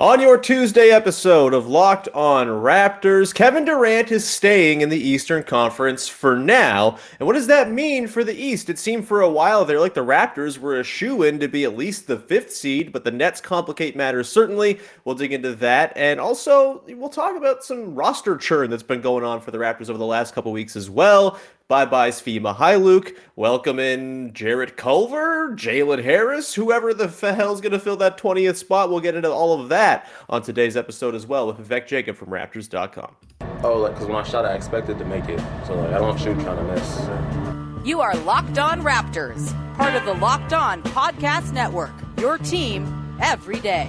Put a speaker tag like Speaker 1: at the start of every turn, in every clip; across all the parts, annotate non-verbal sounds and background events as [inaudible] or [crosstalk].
Speaker 1: On your Tuesday episode of Locked On Raptors, Kevin Durant is staying in the Eastern Conference for now. And what does that mean for the East? It seemed for a while there like the Raptors were a shoe in to be at least the fifth seed, but the Nets complicate matters certainly. We'll dig into that. And also, we'll talk about some roster churn that's been going on for the Raptors over the last couple weeks as well. Bye bye, Hi, Luke. Welcome in Jarrett Culver, Jalen Harris, whoever the hell's going to fill that 20th spot. We'll get into all of that on today's episode as well with Vivek Jacob from Raptors.com.
Speaker 2: Oh, like, because when I shot, I expected to make it. So, like, I don't shoot trying to miss.
Speaker 3: You are Locked On Raptors, part of the Locked On Podcast Network, your team every day.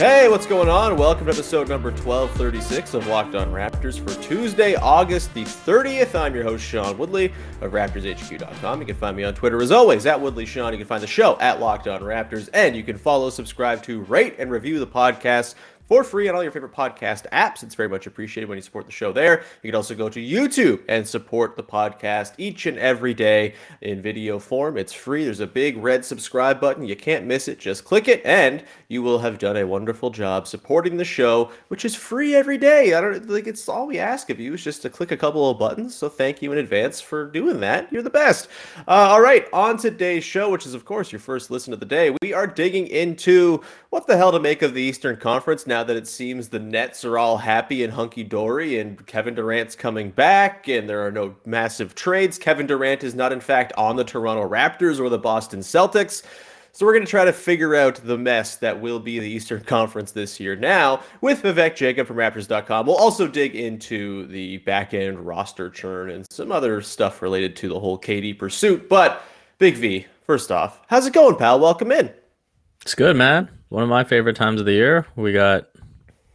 Speaker 1: Hey, what's going on? Welcome to episode number 1236 of Locked On Raptors for Tuesday, August the 30th. I'm your host, Sean Woodley of RaptorsHQ.com. You can find me on Twitter as always at Woodley Sean. You can find the show at Locked On Raptors, and you can follow, subscribe to, rate, and review the podcast for free on all your favorite podcast apps. It's very much appreciated when you support the show there. You can also go to YouTube and support the podcast each and every day in video form. It's free. There's a big red subscribe button. You can't miss it. Just click it, and you will have done a wonderful job supporting the show, which is free every day. I don't like it's all we ask of you is just to click a couple of buttons. So thank you in advance for doing that. You're the best. Uh, all right, on today's show, which is of course your first listen of the day, we are digging into what the hell to make of the Eastern Conference now that it seems the Nets are all happy and hunky dory and Kevin Durant's coming back and there are no massive trades. Kevin Durant is not, in fact, on the Toronto Raptors or the Boston Celtics. So we're going to try to figure out the mess that will be the Eastern [laughs] Conference this year. Now, with Vivek Jacob from Raptors.com, we'll also dig into the back end roster churn and some other stuff related to the whole KD pursuit. But Big V, first off, how's it going, pal? Welcome in.
Speaker 4: It's good, man. One of my favorite times of the year. We got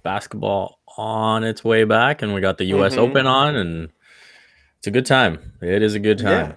Speaker 4: basketball on its way back, and we got the U.S. Mm-hmm. Open on, and it's a good time. It is a good time.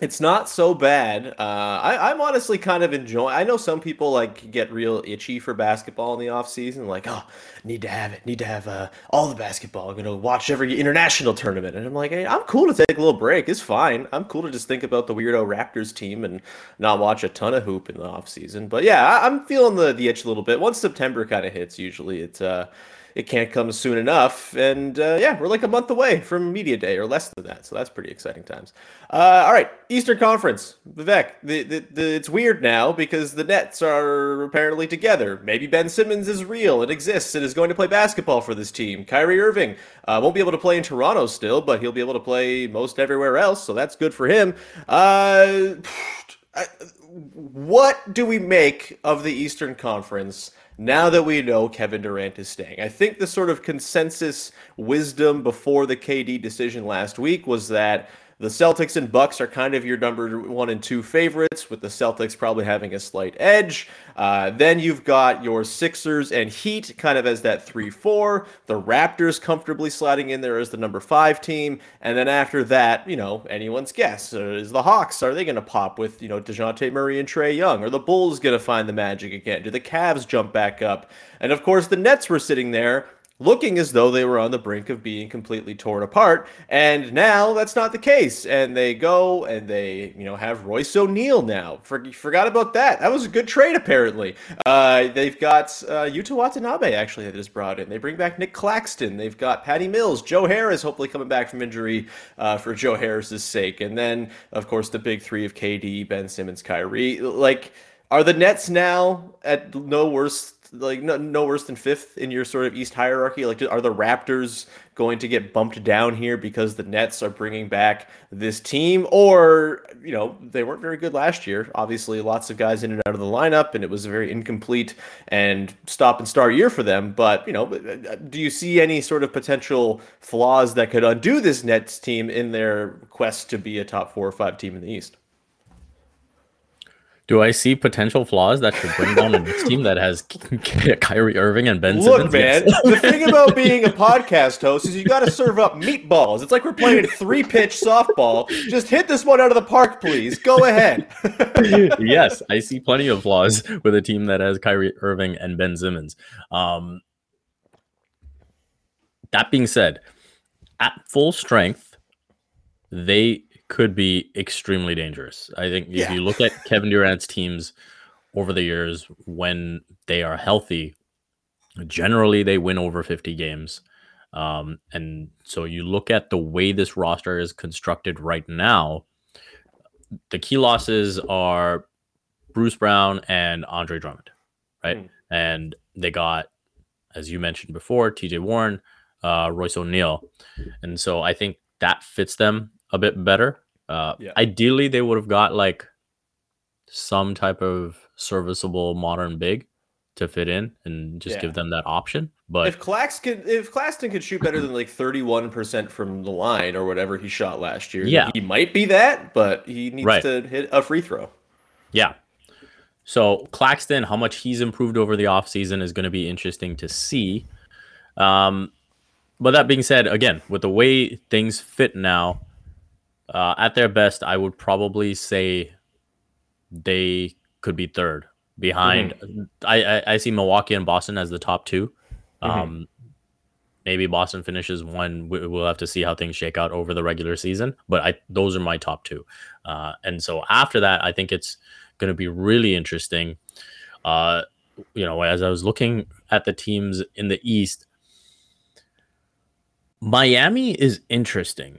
Speaker 1: It's not so bad. Uh, I, am honestly kind of enjoying. I know some people like get real itchy for basketball in the off season, like, oh, need to have it, need to have uh, all the basketball. I'm gonna watch every international tournament, and I'm like, hey, I'm cool to take a little break. It's fine. I'm cool to just think about the weirdo Raptors team and not watch a ton of hoop in the off season. But yeah, I, am feeling the the itch a little bit. Once September kind of hits, usually it's uh it can't come soon enough. And uh, yeah, we're like a month away from media day or less than that, so that's pretty exciting times. Uh, all right, Eastern Conference, Vivek. The, the, the, it's weird now because the Nets are apparently together. Maybe Ben Simmons is real and exists and is going to play basketball for this team. Kyrie Irving uh, won't be able to play in Toronto still, but he'll be able to play most everywhere else, so that's good for him. Uh, what do we make of the Eastern Conference? Now that we know Kevin Durant is staying. I think the sort of consensus wisdom before the KD decision last week was that the Celtics and Bucks are kind of your number one and two favorites, with the Celtics probably having a slight edge. Uh, then you've got your Sixers and Heat kind of as that 3 4. The Raptors comfortably sliding in there as the number five team. And then after that, you know, anyone's guess. Uh, is the Hawks, are they going to pop with, you know, Dejounte Murray and Trae Young? Are the Bulls going to find the magic again? Do the Cavs jump back up? And of course, the Nets were sitting there looking as though they were on the brink of being completely torn apart. And now that's not the case. And they go and they, you know, have Royce O'Neale now. For, forgot about that. That was a good trade, apparently. Uh, they've got uh, Yuta Watanabe, actually, that is brought in. They bring back Nic Claxton. They've got Patty Mills. Joe Harris, hopefully coming back from injury uh, for Joe Harris's sake. And then, of course, the big three of KD, Ben Simmons, Kyrie. Like, are the Nets now at no worse like no, no worse than fifth in your sort of East hierarchy? Like, are the Raptors going to get bumped down here because the Nets are bringing back this team, or you know they weren't very good last year? Obviously, lots of guys in and out of the lineup, and it was a very incomplete and stop and start year for them. But you know, uh, uh, do you see any sort of potential flaws that could undo this Nets team in their quest to be a top four or five team in the East?
Speaker 4: Do I see potential flaws that should bring down a Knicks [laughs] team that has Kyrie Irving and Ben
Speaker 1: Look,
Speaker 4: Simmons?
Speaker 1: man, the thing about [laughs] being a podcast host is you got to serve up meatballs. It's like we're playing three pitch softball. Just hit this one out of the park, please. Go ahead. [laughs]
Speaker 4: yes, I see plenty of flaws with a team that has Kyrie Irving and Ben Simmons. Um, that being said, at full strength, they could be extremely dangerous. I think if
Speaker 1: Yeah.
Speaker 4: you look at Kevin Durant's teams over the years when they are healthy, generally they win over 50 games. Um, and so you look at the way this roster is constructed right now, the key losses are Bruce Brown and Andre Drummond, right?
Speaker 1: Mm.
Speaker 4: And they got, as you mentioned before, TJ Warren, uh, Royce O'Neale. And so I think that fits them a bit better. Uh,
Speaker 1: Yeah.
Speaker 4: Ideally, they would have got like some type of serviceable modern big to fit in and just
Speaker 1: Yeah.
Speaker 4: give them that option. But
Speaker 1: If Clax could, if Claxton could shoot better than like thirty-one percent from the line or whatever he shot last year,
Speaker 4: Yeah.
Speaker 1: he might be that, but he needs
Speaker 4: Right.
Speaker 1: to hit a free throw.
Speaker 4: Yeah. So Claxton, how much he's improved over the offseason is going to be interesting to see. Um, but that being said, again, with the way things fit now, uh, at their best, I would probably say they could be third behind. I, I I see Milwaukee and Boston as the top 2 Um, maybe Boston finishes one. We- We'll have to see how things shake out over the regular season. But I those are my top two. Uh, and so after that, I think it's going to be really interesting. Uh, you know, as I was looking at the teams in the East, Miami is interesting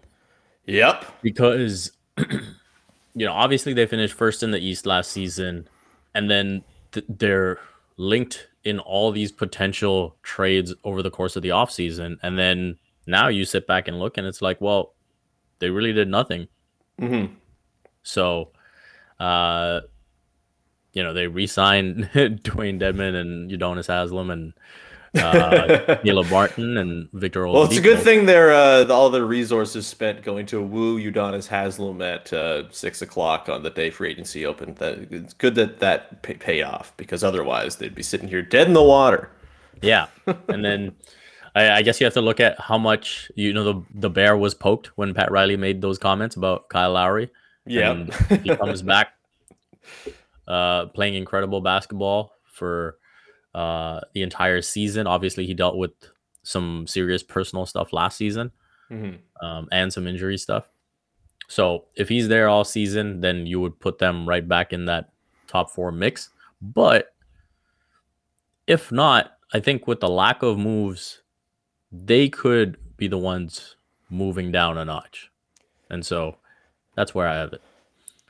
Speaker 1: Yep.
Speaker 4: because [clears throat] you know obviously they finished first in the east last season and then th- they're linked in all these potential trades over the course of the offseason and then now you sit back and look and it's like well they really did nothing
Speaker 1: hmm
Speaker 4: so uh you know they re-signed [laughs] Dewayne Dedmon and Udonis Haslam and uh [laughs] Barton and Victor
Speaker 1: Well, it's a good thing they're uh, all the resources spent going to woo Udonis Haslam at uh, six o'clock on the day free agency opened. That it's good that that pay, paid off because otherwise they'd be sitting here dead in the water.
Speaker 4: Yeah, [laughs] and then I, I guess you have to look at how much you know the the bear was poked when Pat Riley made those comments about Kyle Lowry.
Speaker 1: Yeah,
Speaker 4: he comes back, uh, playing incredible basketball for uh the entire season. Obviously, he dealt with some serious personal stuff last season,
Speaker 1: Mhm.
Speaker 4: um, and some injury stuff. So if he's there all season, then you would put them right back in that top four mix. But if not, I think with the lack of moves, they could be the ones moving down a notch. And so that's where I have it.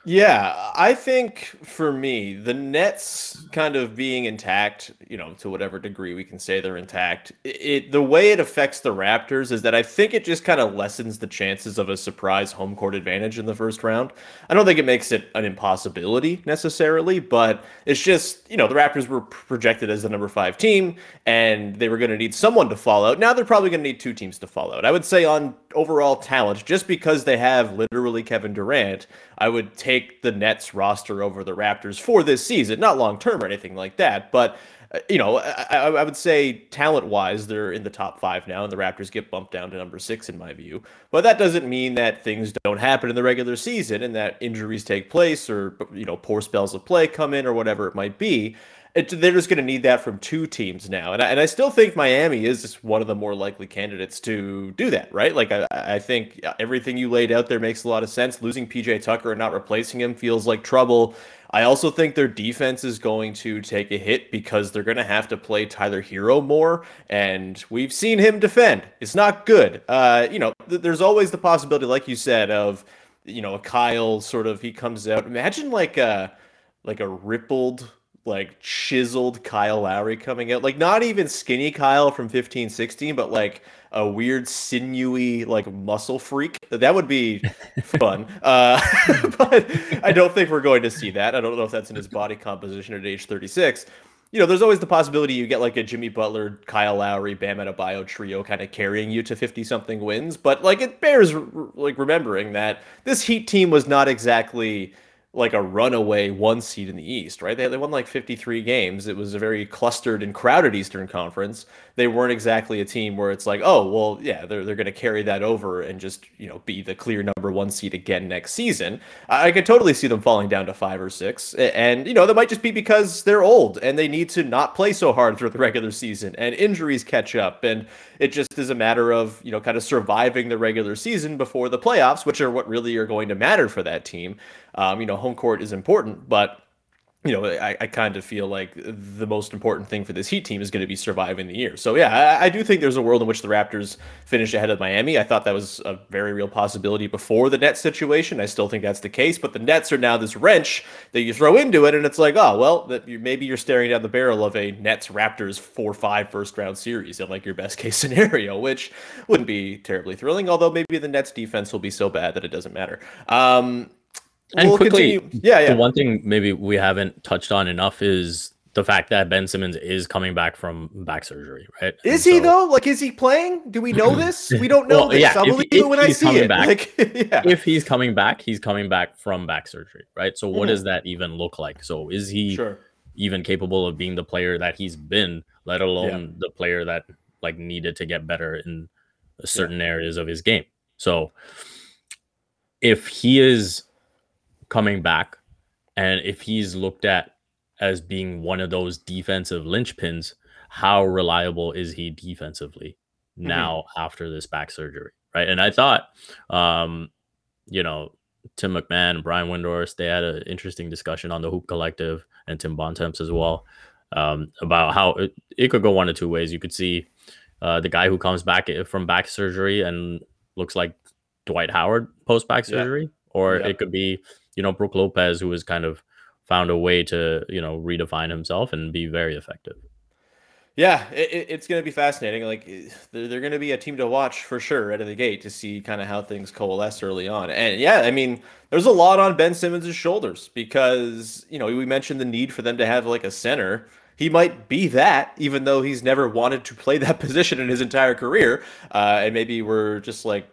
Speaker 1: Yeah, I think for me, the Nets kind of being intact, you know, to whatever degree we can say they're intact, it, the way it affects the Raptors is that I think it just kind of lessens the chances of a surprise home court advantage in the first round. I don't think it makes it an impossibility necessarily, but it's just, you know, the Raptors were projected as the number 5 team and they were going to need someone to fall out. Now they're probably going to need two teams to fall out. I would say on overall talent, just because they have literally Kevin Durant, I would take the Nets roster over the Raptors for this season, not long term or anything like that. But uh, you know, I I would say talent wise, they're in the top five now, and the Raptors get bumped down to number six in my view. But that doesn't mean that things don't happen in the regular season and that injuries take place or you know poor spells of play come in or whatever it might be. It, they're just going to need that from two teams now, and I, and I still think Miami is just one of the more likely candidates to do that, right? Like I, I think everything you laid out there makes a lot of sense. Losing PJ Tucker and not replacing him feels like trouble. I also think their defense is going to take a hit because they're going to have to play Tyler Herro more, and we've seen him defend. It's not good. Uh, you know, th- there's always the possibility, like you said, of you know a Kyle sort of he comes out. Imagine like a like a rippled like chiseled Kyle Lowry coming out. Like not even skinny Kyle from 15 16, but like a weird sinewy like muscle freak. That would be fun. [laughs] uh [laughs] but I don't think we're going to see that. I don't know if that's in his body composition at age 36. You know, there's always the possibility you get like a Jimmy Butler, Kyle Lowry, Bam Adebayo trio kind of carrying you to 50 something wins, but like it bears r- like remembering that this Heat team was not exactly like a runaway one seed in the East, right? They, they won like 53 games. It was a very clustered and crowded Eastern Conference. They weren't exactly a team where it's like, oh, well, yeah, they're, they're going to carry that over and just, you know, be the clear number one seed again next season. I, I could totally see them falling down to five or six. And, you know, that might just be because they're old and they need to not play so hard through the regular season and injuries catch up. And it just is a matter of, you know, kind of surviving the regular season before the playoffs, which are what really are going to matter for that team. Um, you know, home court is important, but you know, I, I kind of feel like the most important thing for this Heat team is going to be surviving the year. So, yeah, I, I, do think there's a world in which the Raptors finish ahead of Miami. I thought that was a very real possibility before the Nets situation. I still think that's the case, but the Nets are now this wrench that you throw into it, and it's like, oh, well, that you, maybe you're staring down the barrel of a Nets Raptors 4 5 first round series in like your best case [laughs] scenario, which wouldn't be terribly thrilling, although maybe the Nets defense will be so bad that it doesn't matter. Um,
Speaker 4: and we'll quickly, continue. yeah, yeah. The one thing maybe we haven't touched on enough is the fact that Ben Simmons is coming back from back surgery, right?
Speaker 1: Is and he though? Like, is he playing? Do we know [clears throat] this? We don't know well, this. Yeah, I'll believe it when I see it.
Speaker 4: Back, like, [laughs] yeah. If he's coming back, he's coming back from back surgery, right? So, what mm-hmm. does that even look like? So, is he sure. even capable of being the player that he's been, let alone yeah. the player that like needed to get better in certain yeah. areas of his game? So, if he is coming back, and if he's looked at as being one of those defensive linchpins, how reliable is he defensively mm-hmm. now after this back surgery? Right. And I thought, um, you know, Tim McMahon and Brian Windhorst, they had an interesting discussion on the Hoop Collective and Tim Bontemps as well um, about how it, it, could go one of two ways. You could see uh, the guy who comes back from back surgery and looks like Dwight Howard post back surgery, yeah. or yeah. it could be you know, Brook Lopez, who has kind of found a way to, you know, redefine himself and be very effective.
Speaker 1: Yeah, it, it's going to be fascinating. Like eh, they're, they're going to be a team to watch for sure out of the gate to see kind of how things coalesce early on. And yeah, I mean, there's a lot on Ben Simmons' shoulders because you know we mentioned the need for them to have like a center he might be that, even though he's never wanted to play that [laughs] position in his entire career. Uh, and maybe we're just like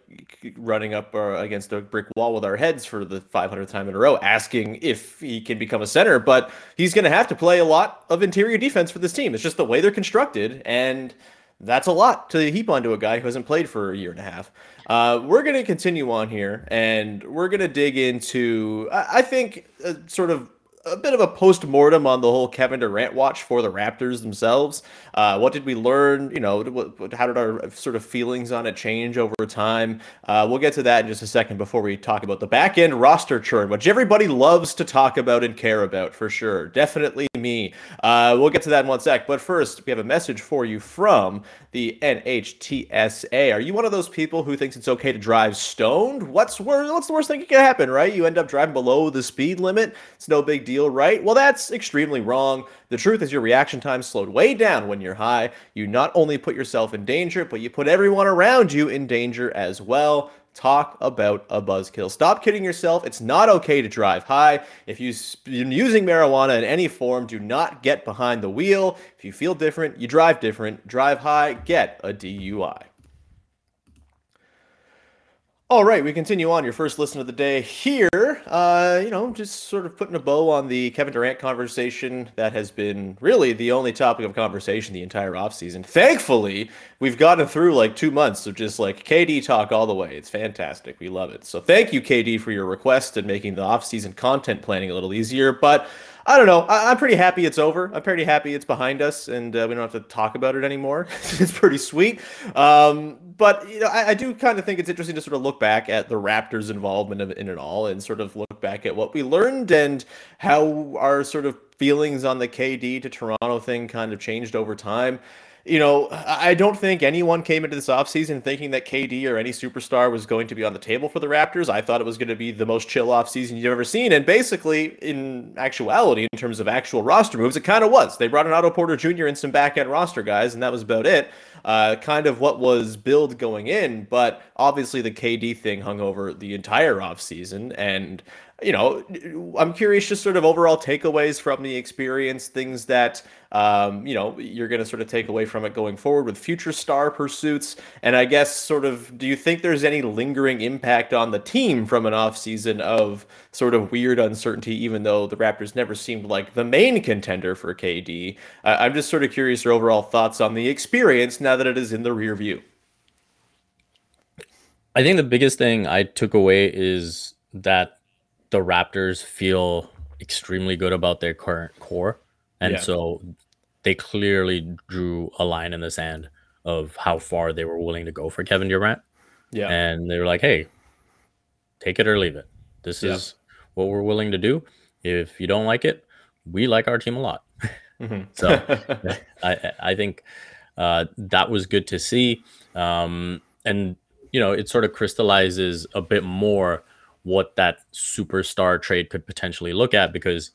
Speaker 1: running up uh, against a brick wall with our heads for the 500th time in a row, asking if he can become a center. But he's going to have to play a lot of interior defense for this team. It's just the way they're constructed. And that's a lot to heap onto a guy who hasn't played for a year and a half. Uh, we're going to continue on here and we're going to dig into, I, I think, uh, sort of a bit of a post mortem on the whole Kevin Durant watch for the Raptors themselves. Uh, what did we learn? You know, what, how did our sort of feelings on it change over time? Uh, we'll get to that in just a second before we talk about the back end roster churn, which everybody loves to talk about and care about for sure. Definitely me. Uh, we'll get to that in one sec. But first, we have a message for you from the NHTSA. Are you one of those people who thinks it's okay to drive stoned? What's worse? What's the worst thing that can happen, right? You end up driving below the speed limit. It's no big deal, right? Well, that's extremely wrong. The truth is, your reaction time slowed way down when you're high. You not only put yourself in danger, but you put everyone around you in danger as well. Talk about a buzzkill. Stop kidding yourself. It's not okay to drive high. If you're using marijuana in any form, do not get behind the wheel. If you feel different, you drive different. Drive high, get a DUI. All right, we continue on your first listen of the day here. Uh, you know, just sort of putting a bow on the Kevin Durant conversation that has been really the only topic of conversation the entire offseason. Thankfully, we've gotten through like two months of just like KD talk all the way. It's fantastic. We love it. So thank you, KD, for your request and making the offseason content planning a little easier. But I don't know. I, am pretty happy it's over. I'm pretty happy it's behind us, and uh, we don't have to talk about it anymore. [laughs] it's pretty sweet. Um, but you know, I, I do kind of think it's interesting to sort of look back at the Raptors' involvement in it all, and sort of look back at what we learned and how our sort of feelings on the KD to Toronto thing kind of changed over time you know, I don't think anyone came into this offseason thinking that KD or any superstar was going to be on the table for the Raptors. I thought it was going to be the most chill offseason you've ever seen. And basically, in actuality, in terms of actual roster moves, it kind of was. They brought in Otto Porter Jr. and some back end roster guys, and that was about it. Uh, kind of what was billed going in. But obviously, the KD thing hung over the entire offseason. And you know, I'm curious just sort of overall takeaways from the experience, things that um, you know you're going to sort of take away from it going forward with future star pursuits, and I guess sort of, do you think there's any lingering impact on the team from an off season of sort of weird uncertainty, even though the Raptors never seemed like the main contender for KD? Uh, I'm just sort of curious your overall thoughts on the experience now that it is in the rear view.
Speaker 4: I think the biggest thing I took away is that the Raptors feel extremely good about their current core. And
Speaker 1: Yeah.
Speaker 4: so they clearly drew a line in the sand of how far they were willing to go for Kevin Durant.
Speaker 1: Yeah.
Speaker 4: And they were like, hey, take it or leave it. This
Speaker 1: Yeah.
Speaker 4: is what we're willing to do. If you don't like it, we like our team a lot.
Speaker 1: Mhm. [laughs]
Speaker 4: So [laughs] [laughs] I I think uh, that was good to see, um, and you know it sort of crystallizes a bit more what that superstar trade could potentially look at because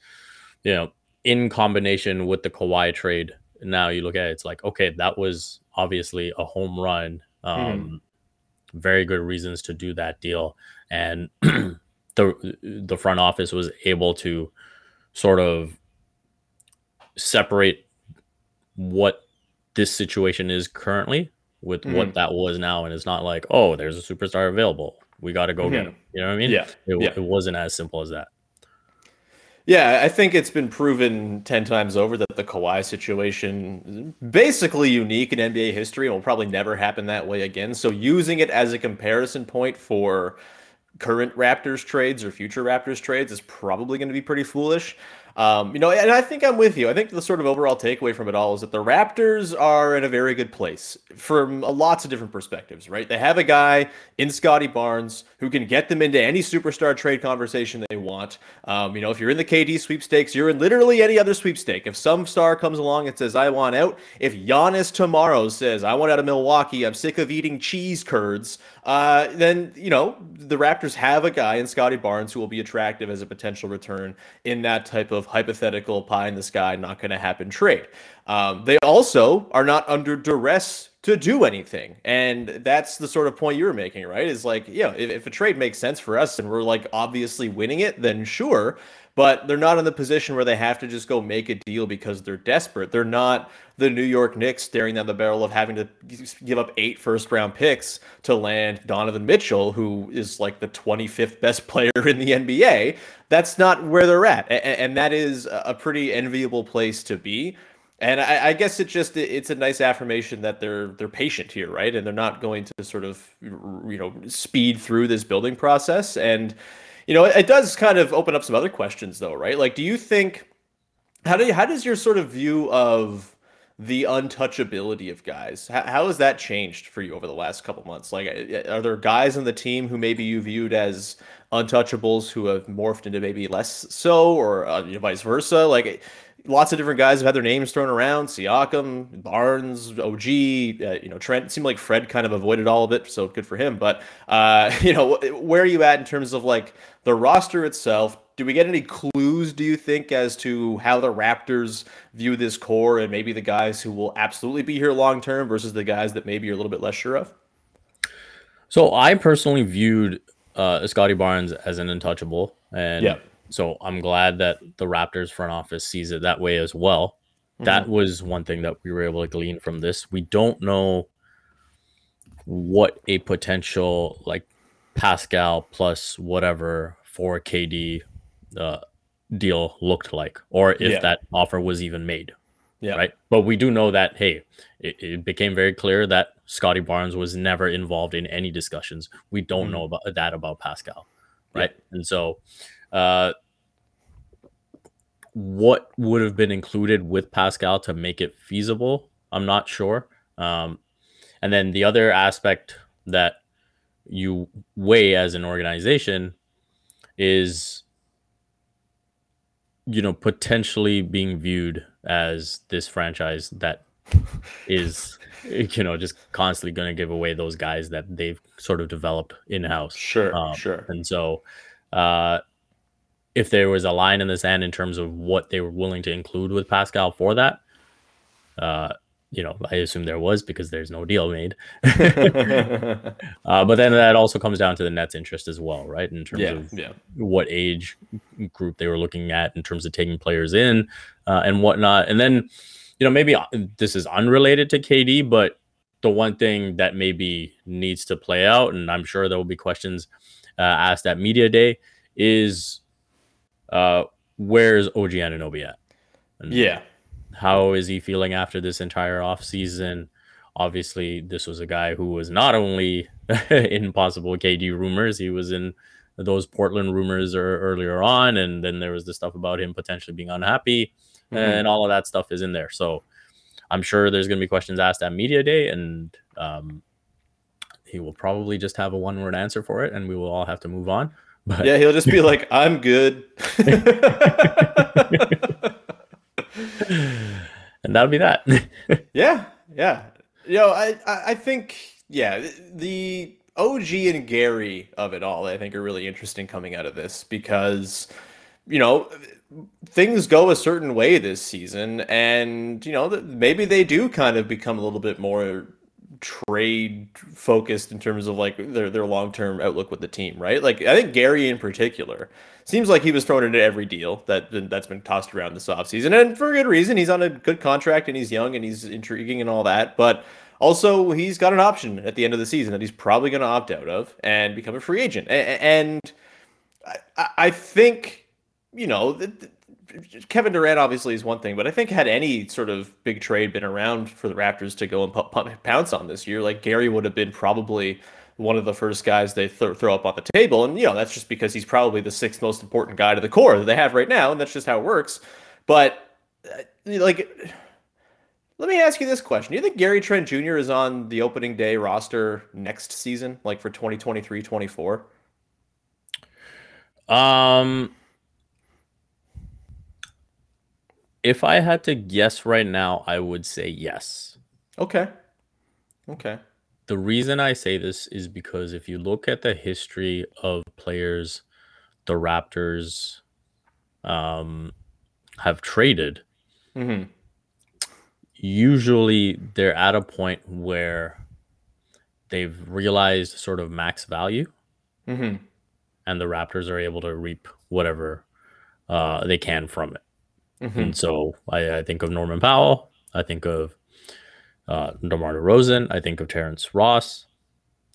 Speaker 4: you know in combination with the Kawhi trade, now you look at it, it's like okay that was obviously a home run. Um, Very good reasons to do that deal, and [clears throat] the the front office was able to sort of separate what this situation is currently with
Speaker 1: Mhm.
Speaker 4: what that was now and it's not like oh there's a superstar available we got to go get
Speaker 1: Mhm.
Speaker 4: him you know what i mean
Speaker 1: Yeah,
Speaker 4: it,
Speaker 1: yeah.
Speaker 4: it wasn't as simple as that
Speaker 1: Yeah, I think it's been proven 10 times over that the Kawhi situation is basically unique in NBA history and will probably never happen that way again. So using it as a comparison point for current Raptors trades or future Raptors trades is probably going to be pretty foolish. Um, you know, and I think I'm with you. I think the sort of overall takeaway from it all is that the Raptors are in a very good place from lots of different perspectives, right? They have a guy in Scottie Barnes who can get them into any superstar trade conversation they want. Um, you know, if you're in the KD sweepstakes, you're in literally any other sweepstake. If some star comes along and says, I want out, if Giannis tomorrow says, I want out of Milwaukee, I'm sick of eating cheese curds, uh, then, you know, the Raptors have a guy in Scottie Barnes who will be attractive as a potential return in that type of hypothetical pie in the sky, not going to happen trade. Um, they also are not under duress to do anything. And that's the sort of point you were making, right? Is like, yeah, if, if a trade makes sense for us and we're like obviously winning it, then sure. But they're not in the position where they have to just go make a deal because they're desperate. They're not the New York Knicks staring down the barrel of having to give up eight first round picks to land Donovan Mitchell, who is like the 25th best [laughs] player in the NBA. That's not where they're at. And that is a pretty enviable place to be. And I, I guess it just it's a nice affirmation that they're they're patient here, right? And they're not going to sort of you know speed through this building process. And you know it, does kind of open up some other questions, though, right? Like, do you think how do you, how does your sort of view of the untouchability of guys how, how has that changed for you over the last couple months like are there guys on the team who maybe you viewed as untouchables who have morphed into maybe less so or uh, you know, vice versa. Like lots of different guys have had their names thrown around. Siakam Barnes OG uh, you know Trent. It seemed like Fred kind of avoided all of it so good for him. But uh [laughs] you know where are you at in terms of like the roster itself? Do we get any clues do you think as to how the raptors view this core and maybe the guys who will absolutely be here long term versus the guys that maybe you're a little bit less sure of?
Speaker 4: So i personally viewed uh, scottie barnes as an untouchable and
Speaker 1: Yeah.
Speaker 4: so i'm glad that the raptors front office sees it that way as well that was one thing that we were able to glean from this we don't know what a potential like pascal plus whatever for kd uh, deal looked like, or if
Speaker 1: Yeah.
Speaker 4: that offer was even made.
Speaker 1: Yeah
Speaker 4: Right. But we do know that, hey, it, it became very clear that Scottie Barnes was never involved in any discussions. We don't know about that about Pascal. Right. And so, uh, what would have been included with Pascal to make it feasible? I'm not sure. Um, and then the other aspect that you weigh as an organization is you know potentially being viewed as this franchise that is you know just constantly going to give away those guys that they've sort of developed in house
Speaker 1: sure
Speaker 4: um,
Speaker 1: sure.
Speaker 4: and so uh if there was a line in the sand in terms of what they were willing to include with Pascal for that uh you know, I assume there was because there's no deal made. [laughs] [laughs] uh, but then that also comes down to the Nets' interest as well, right? In terms
Speaker 1: yeah,
Speaker 4: of
Speaker 1: yeah.
Speaker 4: what age group they were looking at in terms of taking players in uh, and whatnot. And then, you know, maybe uh, this is unrelated to KD, but the one thing that maybe needs to play out, and I'm sure there will be questions uh, asked at media day, is uh, where's OG Anunoby at? And
Speaker 1: Yeah.
Speaker 4: How is he feeling after this entire offseason? Obviously, this was a guy who was not only [laughs] in possible KD rumors, he was in those Portland rumors er- earlier on, and then there was the stuff about him potentially being unhappy,
Speaker 1: Mhm.
Speaker 4: and all of that stuff is in there. So I'm sure there's going to be questions asked at media day, and um, he will probably just have a one word answer for it, and we will all have to move on. But
Speaker 1: Yeah, he'll just be like, I'm good. [laughs] [laughs]
Speaker 4: and that'll be that. [laughs]
Speaker 1: Yeah, yeah. You know, I, I think yeah, the OG and Gary of it all, I think, are really interesting coming out of this because you know things go a certain way this season, and you know maybe they do kind of become a little bit more trade focused in terms of like their their long term outlook with the team, right? Like I think Gary in particular seems like he was thrown into every deal that that's been tossed around this offseason and for a good reason. He's on a good contract and he's young and he's intriguing and all that, but also he's got an option at the end of the season that he's probably going to opt out of and become a free agent. And I, I think you know. th- th- Kevin Durant obviously is one thing, but I think had any sort of big trade been around for the Raptors to go and pu- pu- pounce on this year, like Gary would have been probably one of the first guys they th- throw up on the table. And, you know, that's just because he's probably the sixth most important guy to the core that they have right now. And that's just how it works. But, uh, like, let me ask you this question. Do you think Gary Trent Jr. is on the opening day roster next season, like for 2023 24?
Speaker 4: Um, if I had to guess right now, I would say yes.
Speaker 1: Okay. Okay.
Speaker 4: The reason I say this is because if you look at the history of players the Raptors um, have traded,
Speaker 1: hmm
Speaker 4: usually they're at a point where they've realized sort of max value
Speaker 1: hmm
Speaker 4: and the Raptors are able to reap whatever uh, they can from it.
Speaker 1: Hmm
Speaker 4: And so I, I think of Norman Powell. I think of uh, DeMar DeRozan. I think of Terrence Ross.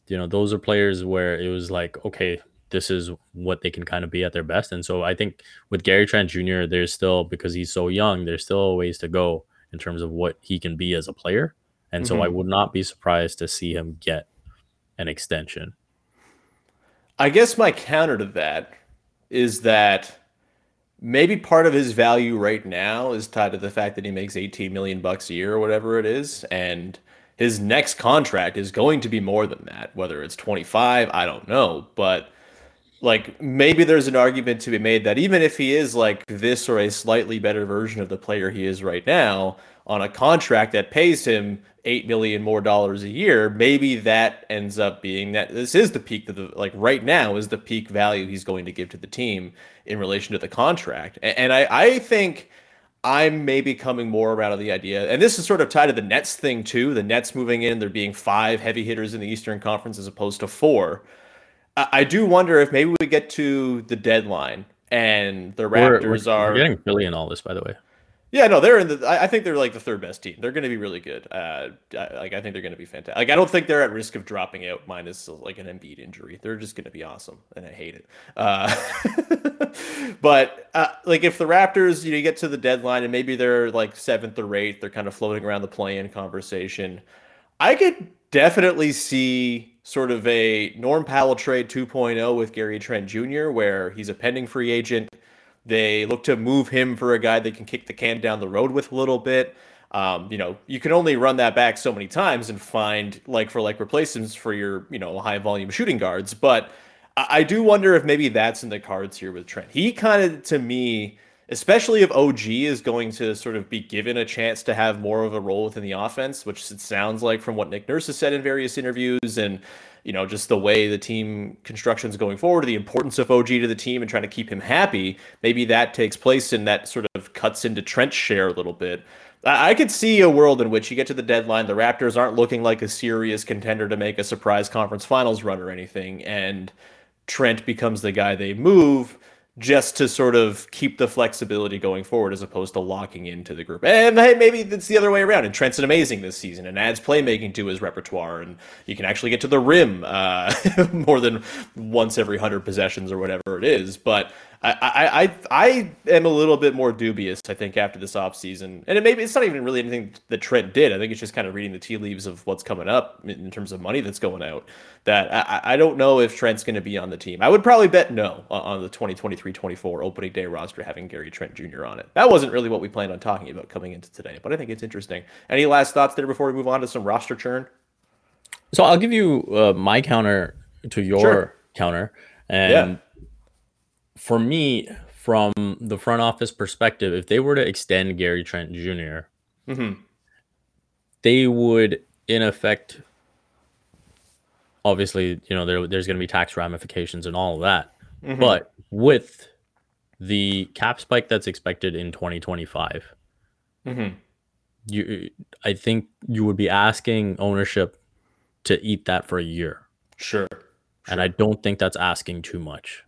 Speaker 4: You know, those are players where it was like, okay, this is what they can kind of be at their best. And so I think with Gary Trent Jr., there's still, because he's so young, there's still a ways to go in terms of what he can be as a player. And so I
Speaker 1: Mhm.
Speaker 4: would not be surprised to see him get an extension.
Speaker 1: I guess my counter to that is that maybe part of his value right now is tied to the fact that he makes 18 million bucks a year or whatever it is and his next contract is going to be more than that whether it's 25 I don't know but like maybe there's an argument to be made that even if he is like this or a slightly better version of the player he is right now on a contract that pays him eight million more dollars a year, maybe that ends up being that this is the peak that the like right now is the peak value he's going to give to the team in relation to the contract. A- And I, I think I'm maybe coming more around to the idea, and this is sort of tied to the Nets thing too. The Nets moving in, there being five heavy hitters in the Eastern Conference as opposed to four. I, do wonder if maybe we get to the deadline and the
Speaker 4: We're-
Speaker 1: Raptors
Speaker 4: we're,
Speaker 1: are
Speaker 4: we're getting Philly in all this, by the way.
Speaker 1: yeah, no, they're in the. I I think they're like the third best team. They're going to be really good. Uh, I- like I think they're going to be fantastic. Like I don't think they're at risk of dropping out minus like an Embiid injury. They're just going to be awesome, and I hate it. Uh, [laughs] but uh, like if the Raptors, you know, you get to the deadline and maybe they're like seventh or eighth, they're kind of floating around the play-in conversation. I could definitely see sort of a Norm Powell trade 2.0 with Gary Trent Jr., where he's a pending free agent. They look to move him for a guy they can kick the can down the road with a little bit. Um, you know, you can only run that back so many times and find like for like replacements for your, you know, high volume shooting guards. But I, I do wonder if maybe that's in the cards here with Trent. He kind of, to me, especially if OG is going to sort of be given a chance to have more of a role within the offense, which it sounds like from what Nick Nurse has said in various interviews and you know just the way the team construction is going forward, the importance of OG to the team and trying to keep him happy. Maybe that takes place and that sort of cuts into Trent's share a little bit. I could see a world in which you get to the deadline, the Raptors aren't looking like a serious contender to make a surprise conference finals run or anything, and Trent becomes the guy they move just to sort of keep the flexibility going forward as opposed to locking into the group. And hey, maybe it's the other way around. And Trent's amazing this season and adds playmaking to his repertoire, and you can actually get to the rim uh, [laughs] more than once every hundred possessions or whatever it is. But I, I, I am a little bit more dubious, I think, after this offseason. And it maybe it's not even really anything that Trent did. I think it's just kind of reading the tea leaves of what's coming up in terms of money that's going out. That I, I don't know if Trent's going to be on the team. I would probably bet no on the 2023-24 opening day roster having Gary Trent Jr. on it. That wasn't really what we planned on talking about coming into today, but I think it's interesting. Any last thoughts there before we move on to some roster churn?
Speaker 4: So I'll give you uh, my counter to your sure. counter. And yeah for me, from the front office perspective, if they were to extend Gary Trent junior mm-hmm. they would, in effect, obviously, you know, there, there's going to be tax ramifications and all of that. Mm-hmm. But with the cap spike that's expected in 2025, mm-hmm. you, I think you would be asking ownership to eat that for a year.
Speaker 1: Sure. sure.
Speaker 4: And I don't think that's asking too much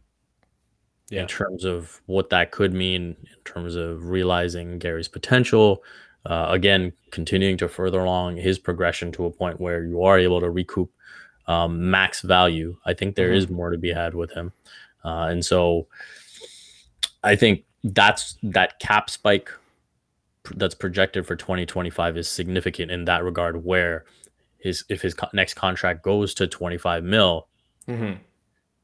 Speaker 4: yeah. in terms of what that could mean in terms of realizing Gary's potential. Uh, again, continuing to further along his progression to a point where you are able to recoup um, max value. I think there mm-hmm. is more to be had with him, uh, and so I think that's that cap spike that's projected for 2025 is significant in that regard. Where his if his co- next contract goes to 25 mil. Mm-hmm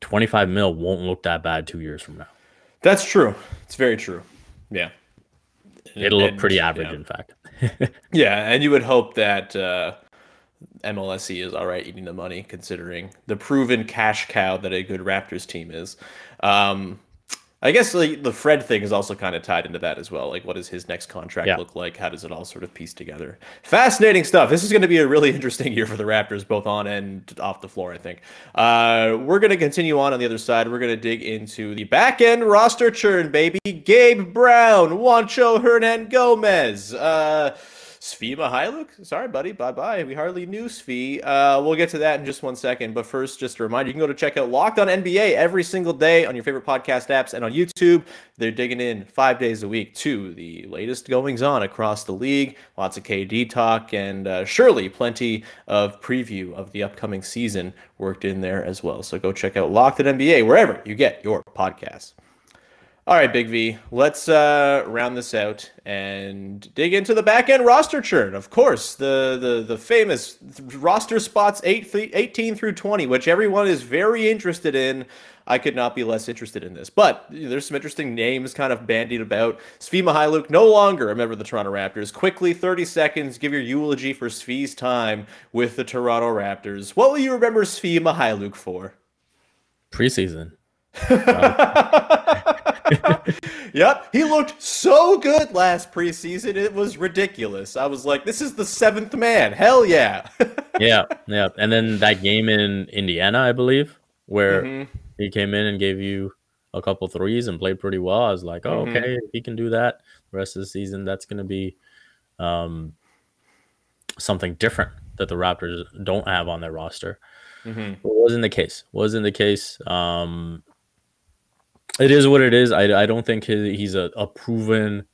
Speaker 4: 25 mil won't look that bad two years from now.
Speaker 1: That's true. It's very true. Yeah.
Speaker 4: It'll and, look pretty average, yeah. in fact. [laughs]
Speaker 1: yeah, and you would hope that uh, MLSE is all right eating the money, considering the proven cash cow that a good Raptors team is. Um, I guess like, the Fred thing is also kind of tied into that as well. Like, what does his next contract yeah. look like? How does it all sort of piece together? Fascinating stuff. This is going to be a really [laughs] interesting year for the Raptors, both on and off the floor. I think. Uh, we're going to continue on on the other side. We're going to dig into the back end roster churn, baby. Gabe Brown, Juancho Hernangomez. Uh, Svi Mykhailiuk? Sorry, buddy. Bye bye. We hardly knew Svi. Uh, we'll get to that in just one second. But first, just a reminder you can go to check out Locked on NBA every single day on your favorite podcast apps and on YouTube. They're digging in five days a week to the latest goings on across the league. Lots of KD talk and uh, surely plenty of preview of the upcoming season worked in there as well. So go check out Locked on NBA wherever you get your podcasts. All right, Big V, let's uh, round this out and dig into the back end roster churn. Of course, the the the famous roster spots 8 18 through 20, which everyone is very interested in. I could not be less interested in this. But there's some interesting names kind of bandied about. Svi Mykhailiuk, no longer a member of the Toronto Raptors. Quickly, 30 seconds, give your eulogy for Svi's time with the Toronto Raptors. What will you remember Svi Mykhailiuk for?
Speaker 4: Preseason. [laughs]
Speaker 1: yep, he looked so good last preseason. It was ridiculous. I was like, this is the seventh man. Hell yeah. [laughs]
Speaker 4: yeah, yeah. And then that game in Indiana, I believe, where mm-hmm. he came in and gave you a couple threes and played pretty well. I was like, oh, mm-hmm. okay, if he can do that the rest of the season, that's going to be um, something different that the Raptors don't have on their roster. Mm-hmm. wasn't the case. Wasn't the case. Um, it is what it is. I, I don't think he's a, a proven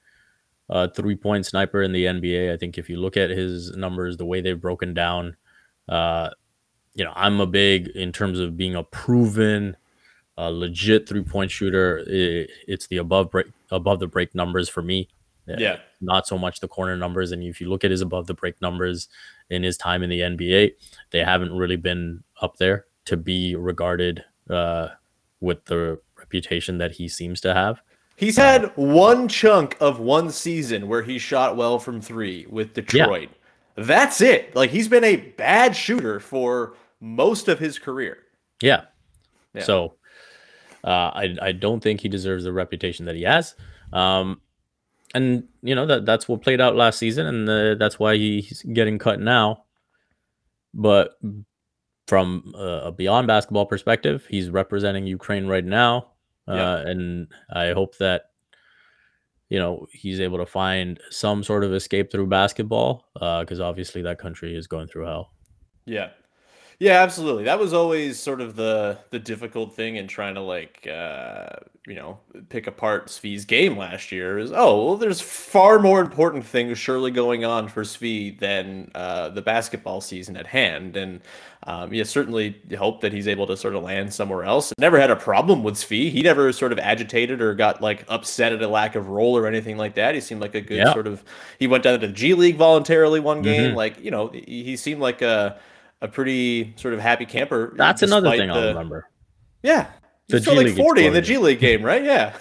Speaker 4: uh, three point sniper in the NBA. I think if you look at his numbers, the way they've broken down, uh, you know, I'm a big in terms of being a proven, uh, legit three point shooter. It, it's the above break above the break numbers for me.
Speaker 1: Yeah,
Speaker 4: not so much the corner numbers. And if you look at his above the break numbers in his time in the NBA, they haven't really been up there to be regarded uh, with the reputation that he seems to have.
Speaker 1: He's had one chunk of one season where he shot well from three with Detroit. Yeah. That's it. Like he's been a bad shooter for most of his career.
Speaker 4: Yeah. yeah. So uh, I I don't think he deserves the reputation that he has. Um, and you know that that's what played out last season, and uh, that's why he's getting cut now. But from a beyond basketball perspective, he's representing Ukraine right now, uh, yeah. and I hope that you know he's able to find some sort of escape through basketball because uh, obviously that country is going through hell.
Speaker 1: Yeah, yeah, absolutely. That was always sort of the the difficult thing in trying to like uh, you know pick apart Svi's game last year. Is oh well, there's far more important things surely going on for Svi than uh, the basketball season at hand, and um, yeah, certainly hope that he's able to sort of land somewhere else. Never had a problem with Svi. He never sort of agitated or got like upset at a lack of role or anything like that. He seemed like a good yeah. sort of. He went down to the G League voluntarily one game. Mm-hmm. Like you know, he seemed like a a pretty sort of happy camper.
Speaker 4: That's another thing the, I'll remember.
Speaker 1: Yeah, the G like forty in the G League game, right? Yeah.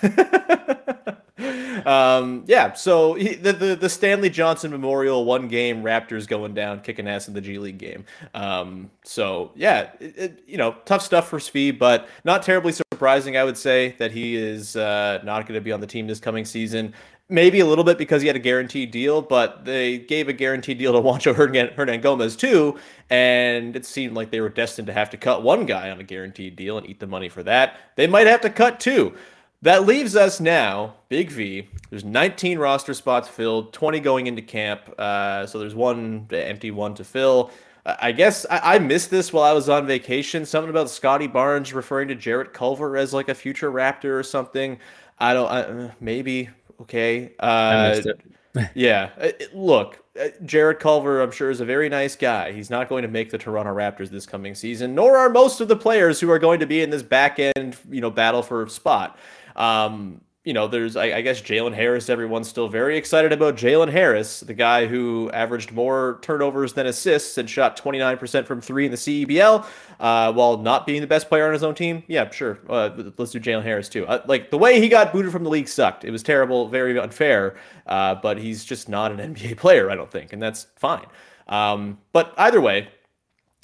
Speaker 1: [laughs] um, yeah. So he, the, the, the Stanley Johnson Memorial one game Raptors going down, kicking ass in the G League game. Um, so yeah, it, it, you know, tough stuff for Svi, but not terribly surprising. I would say that he is uh, not going to be on the team this coming season maybe a little bit because he had a guaranteed deal, but they gave a guaranteed deal to [laughs] Juancho Hernangomez too, and it seemed like they were destined to have to cut one guy on a guaranteed deal and eat the money for that. They might have to cut two. That leaves us now, Big V. There's 19 roster spots filled, 20 going into camp. Uh, so there's one empty one to fill. I guess I, I, missed this while I was on vacation. Something about Scottie Barnes referring to Jarrett Culver as like a future Raptor or something. I don't. I, uh, maybe Okay. Uh, [laughs] yeah. Uh, look, Jarrett Culver, I'm sure, is a very nice guy. He's not going to make the Toronto Raptors this coming season, nor are most of the players who are going to be in this back end, you know, battle for spot. Um, you know, there's, I, I guess, Jalen Harris. Everyone's still very excited about Jalen Harris, the guy who averaged more turnovers than assists and shot 29% from three in the CEBL, uh, while not being the best player on his own team. Yeah, sure. Uh, let's do Jalen Harris too. Uh, like the way he got booted from the league sucked. It was terrible, very unfair. Uh, but he's just not an NBA [laughs] player, I don't think, and that's fine. Um, but either way,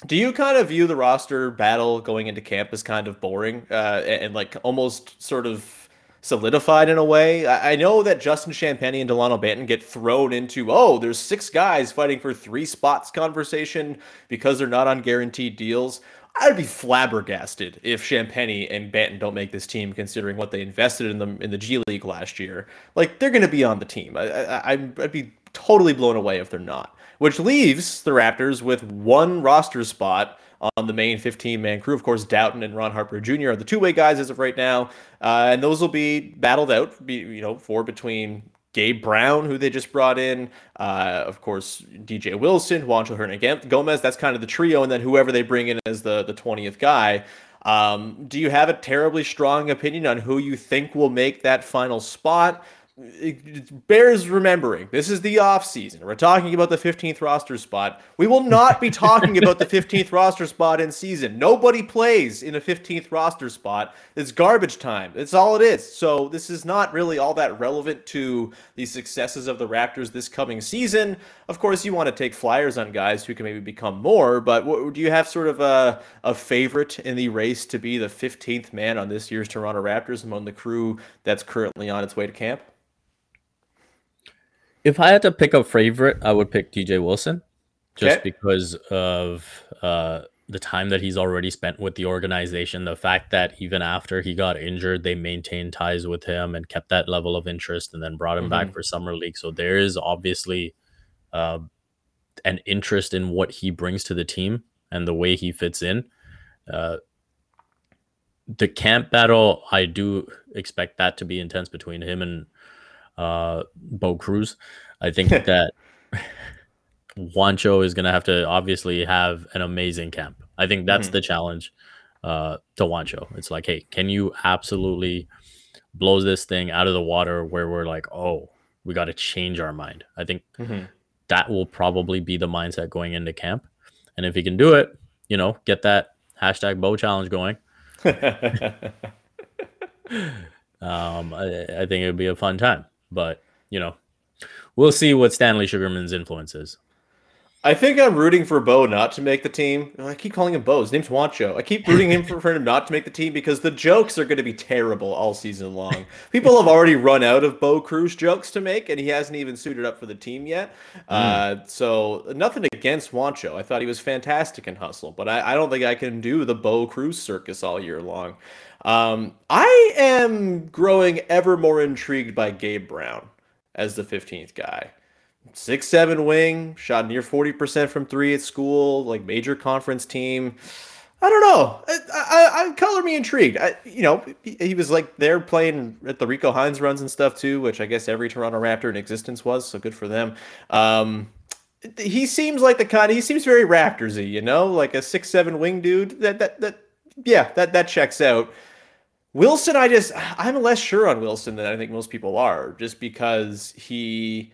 Speaker 1: do you kind of view the roster battle going into camp as kind of boring uh, and, and like almost sort of solidified in a way. I, I know that Justin Champagnie and Delano Banton get thrown into, oh, there's six guys fighting for three spots conversation because they're not on guaranteed deals. I'd be flabbergasted if Champagnie and Banton don't make this team, considering what they invested in them in the G League last year. Like they're going to be on the team. I, I, I'd be totally blown away if they're not. Which leaves the Raptors with one roster spot on the main 15 man crew. Of course, Dowtin and Ron Harper Jr. are the two way guys as of right now, uh, and those will be battled out, be, you know, for between Gabe Brown, who they just brought in, uh, of course, DJ Wilson, Juancho Hernangomez. That's kind of the trio, and then whoever they bring in as the the 20th guy. Um, do you have a terribly strong opinion on who you think will make that final spot? It bears remembering this is the off season. We're talking about the 15th roster spot. We will not be talking about the 15th roster spot in season. Nobody plays in a 15th roster spot. It's garbage time. It's all it is. So this is not really all that relevant to the successes of the Raptors this coming season. Of course, you want to take flyers on guys who can maybe become more, but what, do you have sort of a, a favorite in the race to be the 15th man on this year's Toronto Raptors among the crew that's currently on its way to camp?
Speaker 4: If I had to pick a favorite, I would pick DJ Wilson, just okay. because of uh, the time that he's already spent with the organization. The fact that even after he got injured, they maintained ties with him and kept that level of interest, and then brought him mm-hmm. back for summer league. So there is obviously uh, an interest in what he brings to the team and the way he fits in. Uh, the camp battle, I do expect that to be intense between him and uh, Bo Cruz. I think [laughs] that Juancho is going to have to obviously have an amazing camp. I think that's mm-hmm. the challenge uh, to Juancho. It's like, hey, can you absolutely blow this thing out of the water where we're like, oh, we got to change our mind? I think mm-hmm. that will probably be the mindset going into camp. And if he can do it, you know, get that hashtag Bo challenge going. [laughs] um, I, I think it would be a fun time. But you know, we'll see what Stanley Sugarman's influence is.
Speaker 1: I think I'm rooting for Bo not to make the team. I keep calling him Bo. His name's Juancho. I keep rooting him for, for him not to make the team because the jokes are going to be terrible all season long. People have already run out of Bo Cruz jokes to make, and he hasn't even suited up for the team yet. Mm. Uh, so nothing against Juancho. I thought he was fantastic in Hustle, but I, I don't think I can do the Bo Cruz circus all year long. Um, I am growing ever more intrigued by Gabe Brown as the 15th guy six seven wing, shot near forty percent from three at school, like major conference team. I don't know. I, I, I color me intrigued. I, you know, he, was like there playing at the Rico Hines runs and stuff too, which I guess every Toronto Raptor in existence was. So good for them. Um, he seems like the kind. He seems very Raptorsy, you know, like a six seven wing dude. That that that yeah, that that checks out. Wilson, I just I'm less sure on Wilson than I think most people are, just because he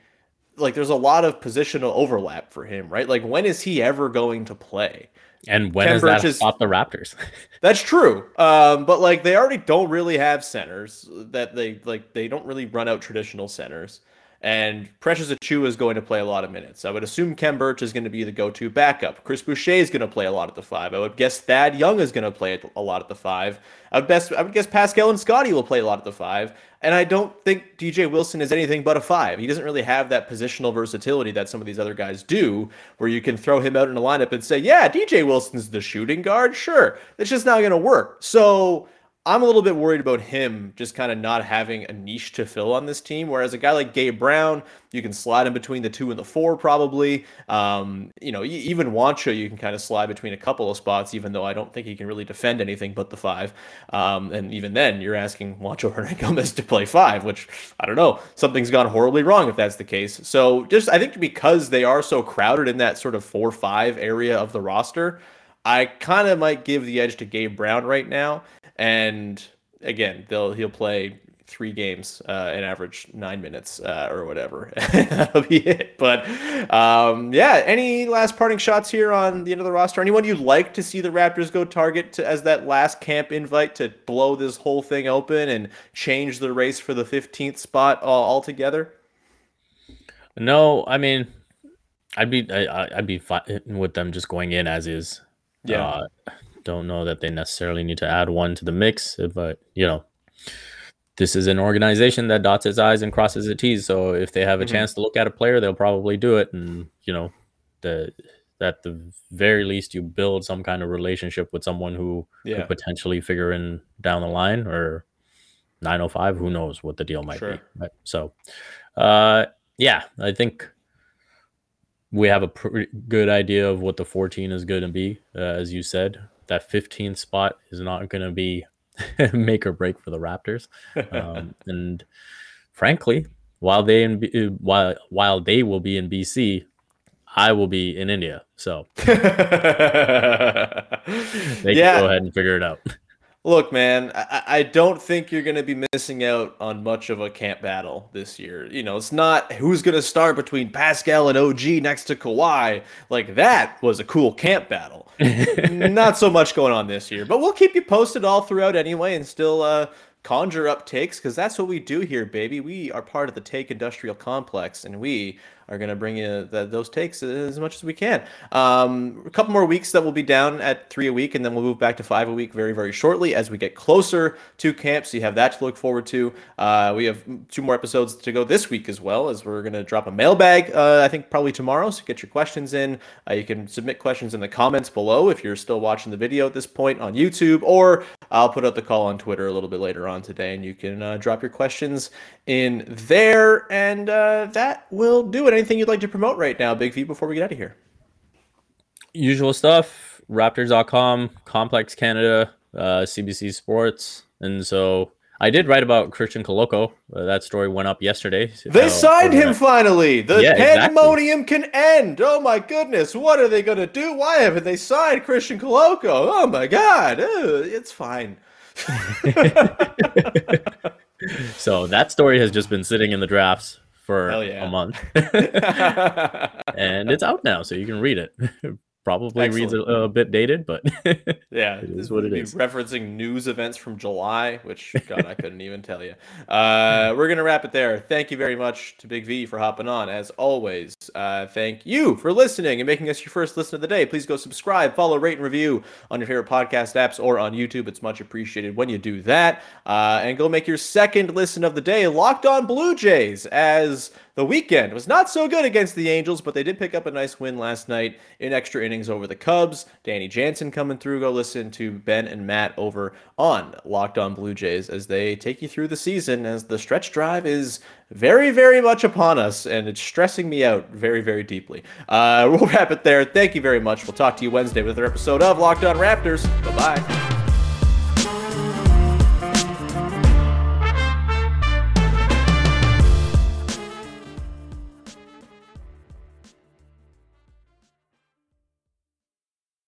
Speaker 1: like there's a lot of positional overlap for him, right? Like when is he ever going to play?
Speaker 4: And when Ken is Birch that is, stop the Raptors? [laughs]
Speaker 1: that's true. Um, but like they already don't really have centers that they like they don't really run out traditional centers. And Precious Achiuwa is going to play a lot of minutes. I would assume Khem Birch is going to be the go-to backup. Chris Boucher is going to play a lot at the five. I would guess Thad Young is going to play a lot at the five. I would best I would guess Pascal and Scottie will play a lot at the five. And I don't think DJ Wilson is anything but a five. He doesn't really have that positional versatility that some of these other guys do, where you can throw him out in a lineup and say, "Yeah, DJ Wilson's the shooting guard." Sure, it's just not going to work. So I'm a little bit worried about him just kind of not having a niche to fill on this team. Whereas a guy like Gabe Brown, you can slide in between the two and the four probably. Um, you know, even Juancho, you can kind of slide between a couple of spots, even though I don't think he can really defend anything but the five. Um, and even then, you're asking Juancho [laughs] Hernangomez to play five, which I don't know. Something's gone horribly wrong if that's the case. So just I think because they are so crowded in that sort of four five area of the roster. I kind of might give the edge to Gabe Brown right now and again, they'll he'll play three games uh, and average nine minutes uh, or whatever. [laughs] That'll be it. But um, yeah, any last parting shots here on the end of the roster? Anyone you'd like to see the Raptors go target to, as that last camp invite to blow this whole thing open and change the race for the 15th spot uh, altogether?
Speaker 4: No, I mean, I'd be I, would be fine with them just going in as is. Yeah. Uh, don't know that they necessarily need to add one to the mix, but you know, this is an organization that dots its I's and crosses its T's. So if they have a mm-hmm. chance to look at a player, they'll probably do it. And you know, the at the very least, you build some kind of relationship with someone who yeah. could potentially figure in down the line or 905. Who knows what the deal might sure. be? Right? So, uh, yeah, I think we have a pretty good idea of what the 14 is going to be, uh, as you said that 15th spot is not going to be [laughs] make or break for the Raptors. Um, [laughs] and frankly, while they in, while while they will be in BC, I will be in India. So [laughs] they yeah. can go ahead and figure it out.
Speaker 1: Look, man, I, I don't think you're going to be missing out on much of a camp battle this year. You know, it's not who's going to start between Pascal and OG next to Kawhi. Like, that was a cool camp battle. [laughs] not so much going on this year, but we'll keep you posted all throughout anyway and still uh, conjure up takes because that's what we do here, baby. We are part of the Take Industrial Complex and we are going to bring you the, those takes as much as we can. Um, a couple more weeks that we'll be down at three a week, and then we'll move back to five a week very, very shortly as we get closer to camp. So you have that to look forward to. Uh, we have two more episodes to go this week as well, as we're going to drop a mailbag, uh, I think probably tomorrow. So get your questions in. Uh, you can submit questions in the comments below if you're still watching the video at this point on YouTube, or I'll put out the call on Twitter a little bit later on today, and you can uh, drop your questions in there. And uh, that will do it anything you'd like to promote right now, Big V, before we get out of here?
Speaker 4: Usual stuff Raptors.com, Complex Canada, uh, CBC Sports. And so I did write about Christian Koloko. Uh, that story went up yesterday.
Speaker 1: They uh, signed him finally. The yeah, pandemonium exactly. can end. Oh my goodness. What are they going to do? Why haven't they signed Christian Koloko? Oh my God. it's fine. [laughs]
Speaker 4: so that story has just been sitting in the drafts for yeah. a month. [laughs] [laughs] and it's out now, so you can read it. [laughs] probably reads a, a, bit dated, but [laughs]
Speaker 1: yeah,
Speaker 4: it is what it is.
Speaker 1: Referencing news events from July, which [laughs] God, I couldn't even tell you. Uh, we're gonna wrap it there. Thank you very much to Big V for hopping on, as always. Uh, thank you for listening and making us your first listen of the day. Please go subscribe, follow, rate, and review on your favorite podcast apps or on YouTube. It's much appreciated when you do that. Uh, and go make your second listen of the day, Locked On Blue Jays, as the weekend was not so good against the Angels, but they did pick up a nice win last night in extra innings over the Cubs. Danny Jansen coming through. Go listen to Ben and Matt over on Locked On Blue Jays as they take you through the season as the stretch drive is very, very much upon us, and it's stressing me out very, very deeply. Uh, [laughs] we'll wrap it there. Thank you very much. We'll talk to you Wednesday with another episode of Locked On Raptors. Bye bye.